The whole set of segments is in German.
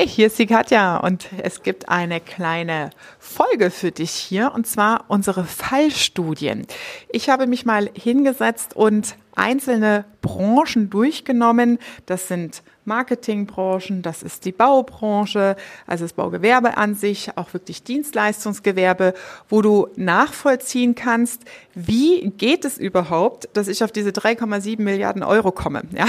Hey, hier ist die Katja und es gibt eine kleine Folge für dich hier und zwar unsere Fallstudien. Ich habe mich mal hingesetzt und einzelne Branchen durchgenommen. Das sind Marketingbranchen, das ist die Baubranche, also das Baugewerbe an sich, auch wirklich Dienstleistungsgewerbe, wo du nachvollziehen kannst, wie geht es überhaupt, dass ich auf diese 3,7 Milliarden Euro komme. Ja,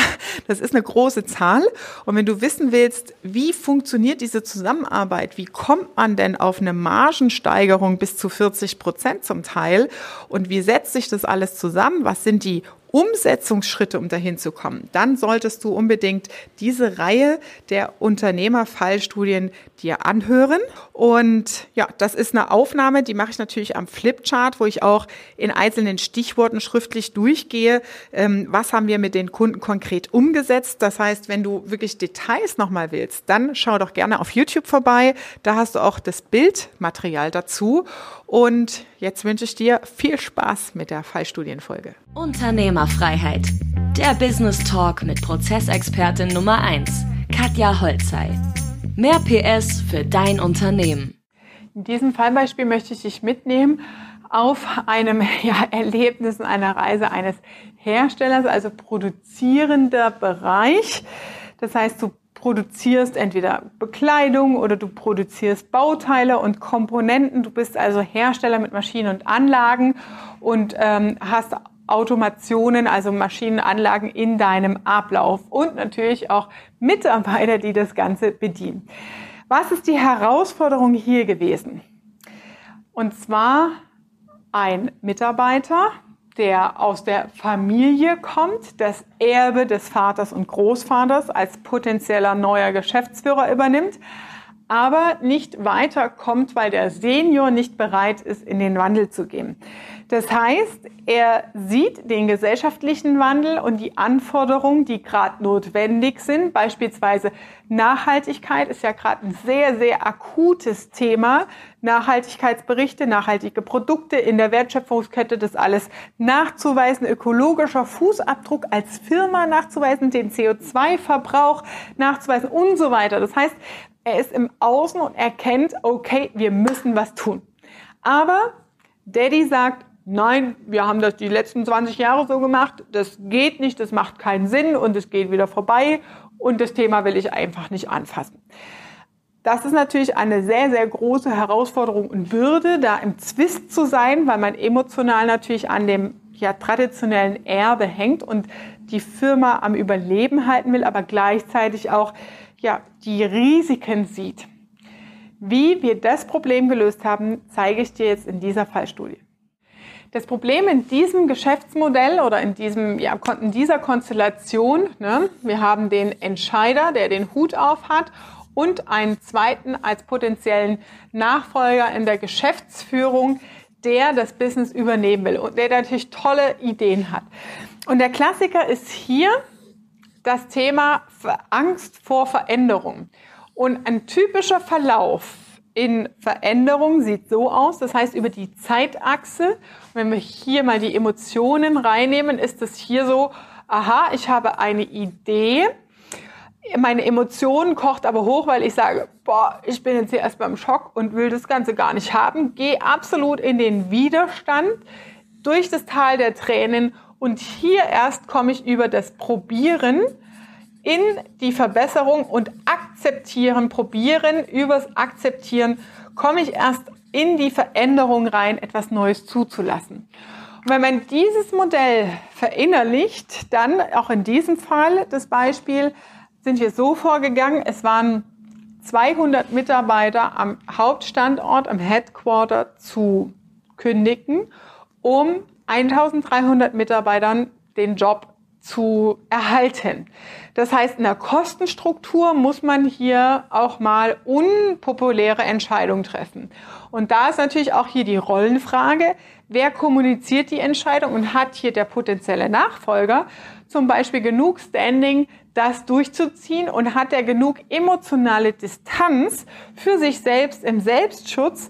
das ist eine große Zahl. Und wenn du wissen willst, wie funktioniert diese Zusammenarbeit, wie kommt man denn auf eine Margensteigerung bis zu 40 Prozent zum Teil und wie setzt sich das alles zusammen? Was sind die Umsetzungsschritte, um dahin zu kommen, dann solltest du unbedingt diese Reihe der Unternehmerfallstudien dir anhören. Und ja, das ist eine Aufnahme, die mache ich natürlich am Flipchart, wo ich auch in einzelnen Stichworten schriftlich durchgehe, ähm, was haben wir mit den Kunden konkret umgesetzt. Das heißt, wenn du wirklich Details nochmal willst, dann schau doch gerne auf YouTube vorbei. Da hast du auch das Bildmaterial dazu. Und jetzt wünsche ich dir viel Spaß mit der Fallstudienfolge. Unternehmerfreiheit. Der Business Talk mit Prozessexpertin Nummer 1, Katja Holzei. Mehr PS für dein Unternehmen. In diesem Fallbeispiel möchte ich dich mitnehmen auf einem ja, Erlebnis, einer Reise eines Herstellers, also produzierender Bereich. Das heißt, du produzierst entweder Bekleidung oder du produzierst Bauteile und Komponenten. Du bist also Hersteller mit Maschinen und Anlagen und ähm, hast Automationen, also Maschinenanlagen in deinem Ablauf und natürlich auch Mitarbeiter, die das Ganze bedienen. Was ist die Herausforderung hier gewesen? Und zwar ein Mitarbeiter, der aus der Familie kommt, das Erbe des Vaters und Großvaters als potenzieller neuer Geschäftsführer übernimmt, aber nicht weiterkommt, weil der Senior nicht bereit ist, in den Wandel zu gehen. Das heißt, er sieht den gesellschaftlichen Wandel und die Anforderungen, die gerade notwendig sind. Beispielsweise Nachhaltigkeit ist ja gerade ein sehr, sehr akutes Thema. Nachhaltigkeitsberichte, nachhaltige Produkte in der Wertschöpfungskette, das alles nachzuweisen, ökologischer Fußabdruck als Firma nachzuweisen, den CO2-Verbrauch nachzuweisen und so weiter. Das heißt, er ist im Außen und erkennt, okay, wir müssen was tun. Aber Daddy sagt, nein, wir haben das die letzten 20 Jahre so gemacht, das geht nicht, das macht keinen Sinn und es geht wieder vorbei und das Thema will ich einfach nicht anfassen. Das ist natürlich eine sehr, sehr große Herausforderung und Bürde, da im Zwist zu sein, weil man emotional natürlich an dem ja, traditionellen Erbe hängt und die Firma am Überleben halten will, aber gleichzeitig auch ja, die Risiken sieht. Wie wir das Problem gelöst haben, zeige ich dir jetzt in dieser Fallstudie. Das Problem in diesem Geschäftsmodell oder in, diesem, ja, in dieser Konstellation, ne, wir haben den Entscheider, der den Hut auf hat und einen zweiten als potenziellen Nachfolger in der Geschäftsführung, der das Business übernehmen will und der natürlich tolle Ideen hat. Und der Klassiker ist hier das Thema Angst vor Veränderung. Und ein typischer Verlauf in Veränderung sieht so aus, das heißt über die Zeitachse, wenn wir hier mal die Emotionen reinnehmen, ist es hier so, aha, ich habe eine Idee, meine Emotionen kocht aber hoch, weil ich sage, boah, ich bin jetzt hier erst beim Schock und will das Ganze gar nicht haben, gehe absolut in den Widerstand. Durch das Tal der Tränen und hier erst komme ich über das Probieren in die Verbesserung und akzeptieren, probieren, übers Akzeptieren komme ich erst in die Veränderung rein, etwas Neues zuzulassen. Und wenn man dieses Modell verinnerlicht, dann auch in diesem Fall das Beispiel, sind wir so vorgegangen, es waren 200 Mitarbeiter am Hauptstandort, am Headquarter zu kündigen, um 1300 Mitarbeitern den Job zu erhalten. Das heißt, in der Kostenstruktur muss man hier auch mal unpopuläre Entscheidungen treffen. Und da ist natürlich auch hier die Rollenfrage, wer kommuniziert die Entscheidung und hat hier der potenzielle Nachfolger zum Beispiel genug Standing, das durchzuziehen und hat er genug emotionale Distanz für sich selbst im Selbstschutz,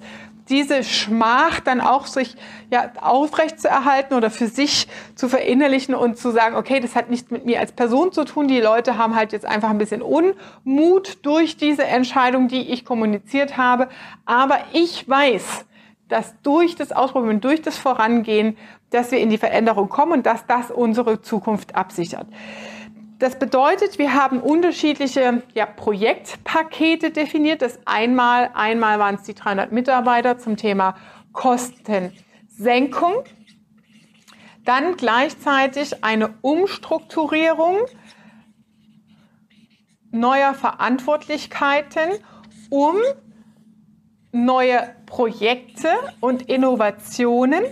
diese Schmach dann auch sich ja aufrecht zu erhalten oder für sich zu verinnerlichen und zu sagen, okay, das hat nichts mit mir als Person zu tun. Die Leute haben halt jetzt einfach ein bisschen Unmut durch diese Entscheidung, die ich kommuniziert habe. Aber ich weiß, dass durch das Ausprobieren, durch das Vorangehen, dass wir in die Veränderung kommen und dass das unsere Zukunft absichert. Das bedeutet, wir haben unterschiedliche ja, Projektpakete definiert. Das einmal, einmal waren es die 300 Mitarbeiter zum Thema Kostensenkung. Dann gleichzeitig eine Umstrukturierung neuer Verantwortlichkeiten, um neue Projekte und Innovationen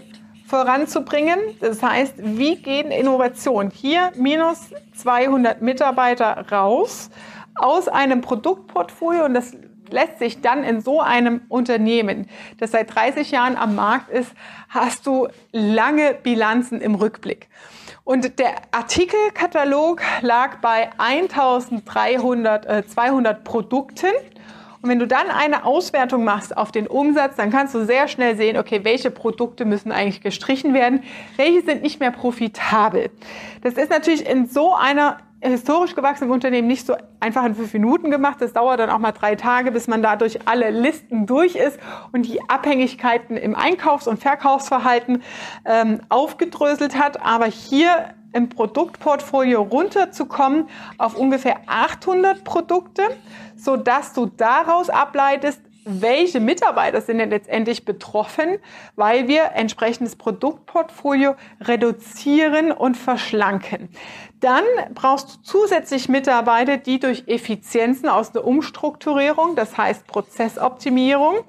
voranzubringen. Das heißt, wie gehen Innovationen hier minus 200 Mitarbeiter raus aus einem Produktportfolio und das lässt sich dann in so einem Unternehmen, das seit 30 Jahren am Markt ist, hast du lange Bilanzen im Rückblick. Und der Artikelkatalog lag bei 1300, äh, 200 Produkten und wenn du dann eine Auswertung machst auf den Umsatz, dann kannst du sehr schnell sehen, okay, welche Produkte müssen eigentlich gestrichen werden, welche sind nicht mehr profitabel. Das ist natürlich in so einer historisch gewachsenen Unternehmen nicht so einfach in fünf Minuten gemacht. Das dauert dann auch mal drei Tage, bis man dadurch alle Listen durch ist und die Abhängigkeiten im Einkaufs- und Verkaufsverhalten ähm, aufgedröselt hat. Aber hier im Produktportfolio runterzukommen auf ungefähr 800 Produkte, so dass du daraus ableitest, welche Mitarbeiter sind denn letztendlich betroffen, weil wir entsprechendes Produktportfolio reduzieren und verschlanken. Dann brauchst du zusätzlich Mitarbeiter, die durch Effizienzen aus der Umstrukturierung, das heißt Prozessoptimierung,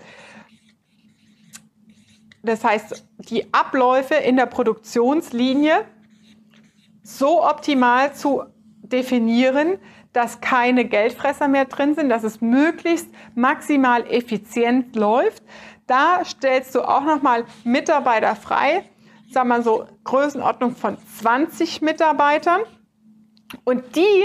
das heißt die Abläufe in der Produktionslinie so optimal zu definieren, dass keine Geldfresser mehr drin sind, dass es möglichst maximal effizient läuft. Da stellst du auch nochmal Mitarbeiter frei, sagen wir so Größenordnung von 20 Mitarbeitern. Und die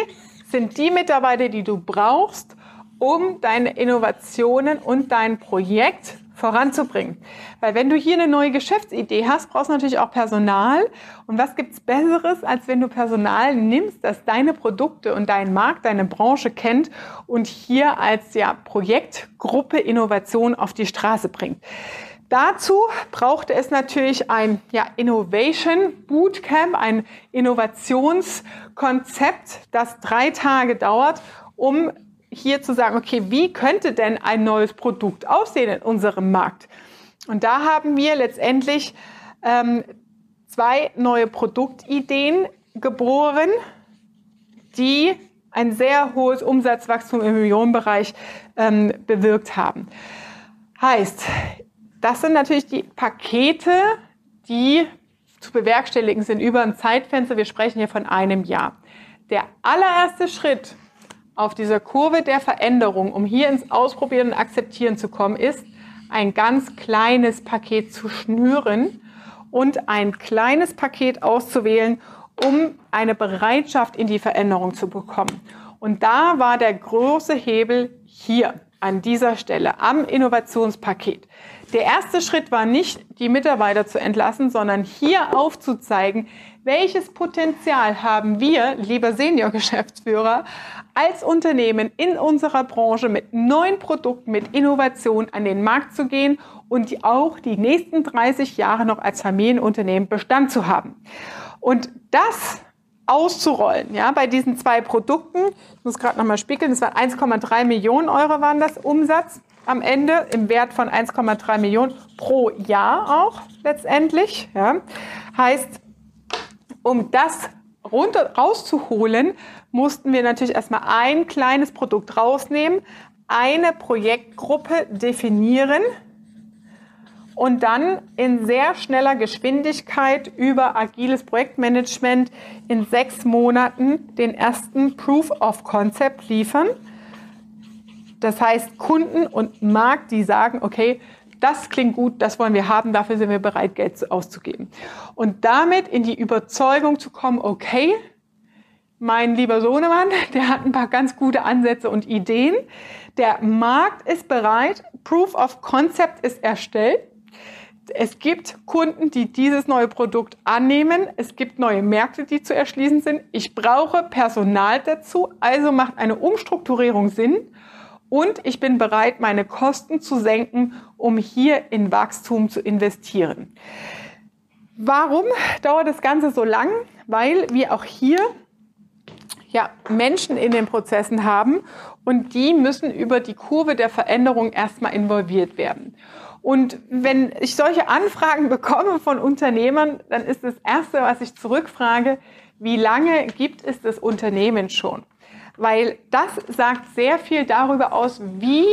sind die Mitarbeiter, die du brauchst, um deine Innovationen und dein Projekt voranzubringen. Weil wenn du hier eine neue Geschäftsidee hast, brauchst du natürlich auch Personal. Und was gibt's Besseres, als wenn du Personal nimmst, das deine Produkte und deinen Markt, deine Branche kennt und hier als ja, Projektgruppe Innovation auf die Straße bringt. Dazu brauchte es natürlich ein ja, Innovation Bootcamp, ein Innovationskonzept, das drei Tage dauert, um hier zu sagen, okay, wie könnte denn ein neues Produkt aussehen in unserem Markt? Und da haben wir letztendlich ähm, zwei neue Produktideen geboren, die ein sehr hohes Umsatzwachstum im Millionenbereich ähm, bewirkt haben. Heißt, das sind natürlich die Pakete, die zu bewerkstelligen sind über ein Zeitfenster. Wir sprechen hier von einem Jahr. Der allererste Schritt auf dieser Kurve der Veränderung, um hier ins Ausprobieren und Akzeptieren zu kommen, ist, ein ganz kleines Paket zu schnüren und ein kleines Paket auszuwählen, um eine Bereitschaft in die Veränderung zu bekommen. Und da war der große Hebel hier an dieser Stelle am Innovationspaket. Der erste Schritt war nicht, die Mitarbeiter zu entlassen, sondern hier aufzuzeigen, welches Potenzial haben wir, lieber Senior-Geschäftsführer, als Unternehmen in unserer Branche mit neuen Produkten, mit Innovation an den Markt zu gehen und auch die nächsten 30 Jahre noch als Familienunternehmen Bestand zu haben. Und das auszurollen, ja, bei diesen zwei Produkten, ich muss gerade nochmal spiegeln, das waren 1,3 Millionen Euro waren das Umsatz am Ende im Wert von 1,3 Millionen pro Jahr auch letztendlich, ja. Heißt, um das runter, rauszuholen, mussten wir natürlich erstmal ein kleines Produkt rausnehmen, eine Projektgruppe definieren und dann in sehr schneller Geschwindigkeit über agiles Projektmanagement in sechs Monaten den ersten Proof of Concept liefern. Das heißt, Kunden und Markt, die sagen, okay, das klingt gut, das wollen wir haben, dafür sind wir bereit, Geld auszugeben. Und damit in die Überzeugung zu kommen, okay, mein lieber Sohnemann, der hat ein paar ganz gute Ansätze und Ideen. Der Markt ist bereit, Proof of Concept ist erstellt. Es gibt Kunden, die dieses neue Produkt annehmen. Es gibt neue Märkte, die zu erschließen sind. Ich brauche Personal dazu, also macht eine Umstrukturierung Sinn. Und ich bin bereit, meine Kosten zu senken, um hier in Wachstum zu investieren. Warum dauert das Ganze so lang? Weil wir auch hier ja, Menschen in den Prozessen haben und die müssen über die Kurve der Veränderung erstmal involviert werden. Und wenn ich solche Anfragen bekomme von Unternehmern, dann ist das Erste, was ich zurückfrage, wie lange gibt es das Unternehmen schon? Weil das sagt sehr viel darüber aus, wie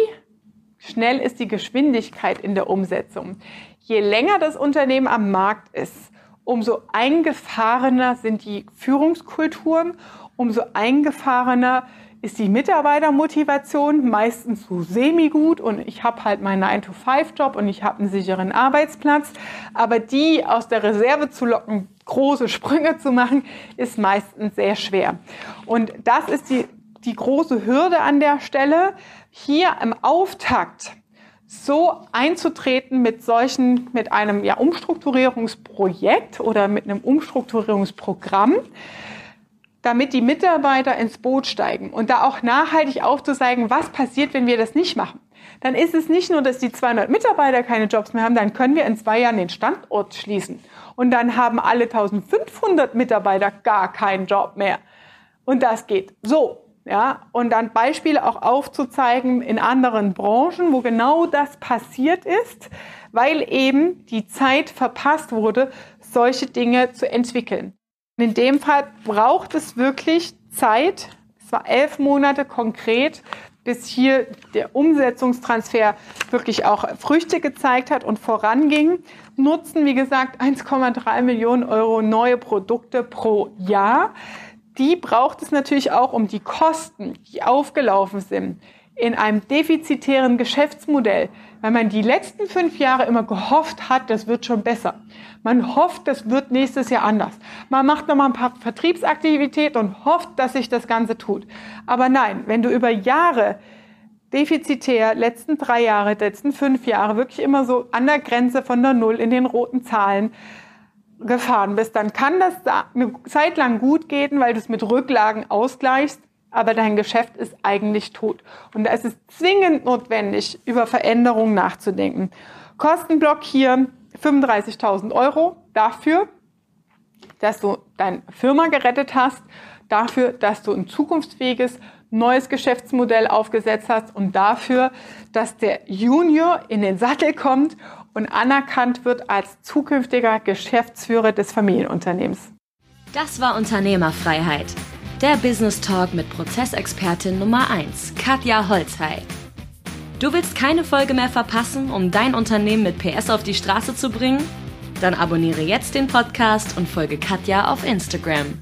schnell ist die Geschwindigkeit in der Umsetzung. Je länger das Unternehmen am Markt ist, umso eingefahrener sind die Führungskulturen, umso eingefahrener ist die Mitarbeitermotivation meistens so semi-gut und ich habe halt meinen 9-to-5-Job und ich habe einen sicheren Arbeitsplatz. Aber die aus der Reserve zu locken, große Sprünge zu machen, ist meistens sehr schwer. Und das ist die, die große Hürde an der Stelle, hier im Auftakt so einzutreten mit solchen, mit einem ja, Umstrukturierungsprojekt oder mit einem Umstrukturierungsprogramm, damit die Mitarbeiter ins Boot steigen und da auch nachhaltig aufzuzeigen, was passiert, wenn wir das nicht machen. Dann ist es nicht nur, dass die 200 Mitarbeiter keine Jobs mehr haben, dann können wir in zwei Jahren den Standort schließen. Und dann haben alle 1500 Mitarbeiter gar keinen Job mehr. Und das geht so. Ja, und dann Beispiele auch aufzuzeigen in anderen Branchen, wo genau das passiert ist, weil eben die Zeit verpasst wurde, solche Dinge zu entwickeln. In dem Fall braucht es wirklich Zeit. Es war elf Monate konkret, bis hier der Umsetzungstransfer wirklich auch Früchte gezeigt hat und voranging. Nutzen, wie gesagt, 1,3 Millionen Euro neue Produkte pro Jahr. Die braucht es natürlich auch, um die Kosten, die aufgelaufen sind, in einem defizitären Geschäftsmodell, weil man die letzten fünf Jahre immer gehofft hat, das wird schon besser. Man hofft, das wird nächstes Jahr anders. Man macht nochmal ein paar Vertriebsaktivitäten und hofft, dass sich das Ganze tut. Aber nein, wenn du über Jahre defizitär, letzten drei Jahre, letzten fünf Jahre wirklich immer so an der Grenze von der Null in den roten Zahlen gefahren bist, dann kann das eine Zeit lang gut gehen, weil du es mit Rücklagen ausgleichst aber dein Geschäft ist eigentlich tot. Und da ist es zwingend notwendig, über Veränderungen nachzudenken. Kostenblock hier 35.000 Euro dafür, dass du deine Firma gerettet hast, dafür, dass du ein zukunftsfähiges neues Geschäftsmodell aufgesetzt hast und dafür, dass der Junior in den Sattel kommt und anerkannt wird als zukünftiger Geschäftsführer des Familienunternehmens. Das war Unternehmerfreiheit der Business Talk mit Prozessexpertin Nummer 1, Katja Holzhey. Du willst keine Folge mehr verpassen, um dein Unternehmen mit PS auf die Straße zu bringen? Dann abonniere jetzt den Podcast und folge Katja auf Instagram.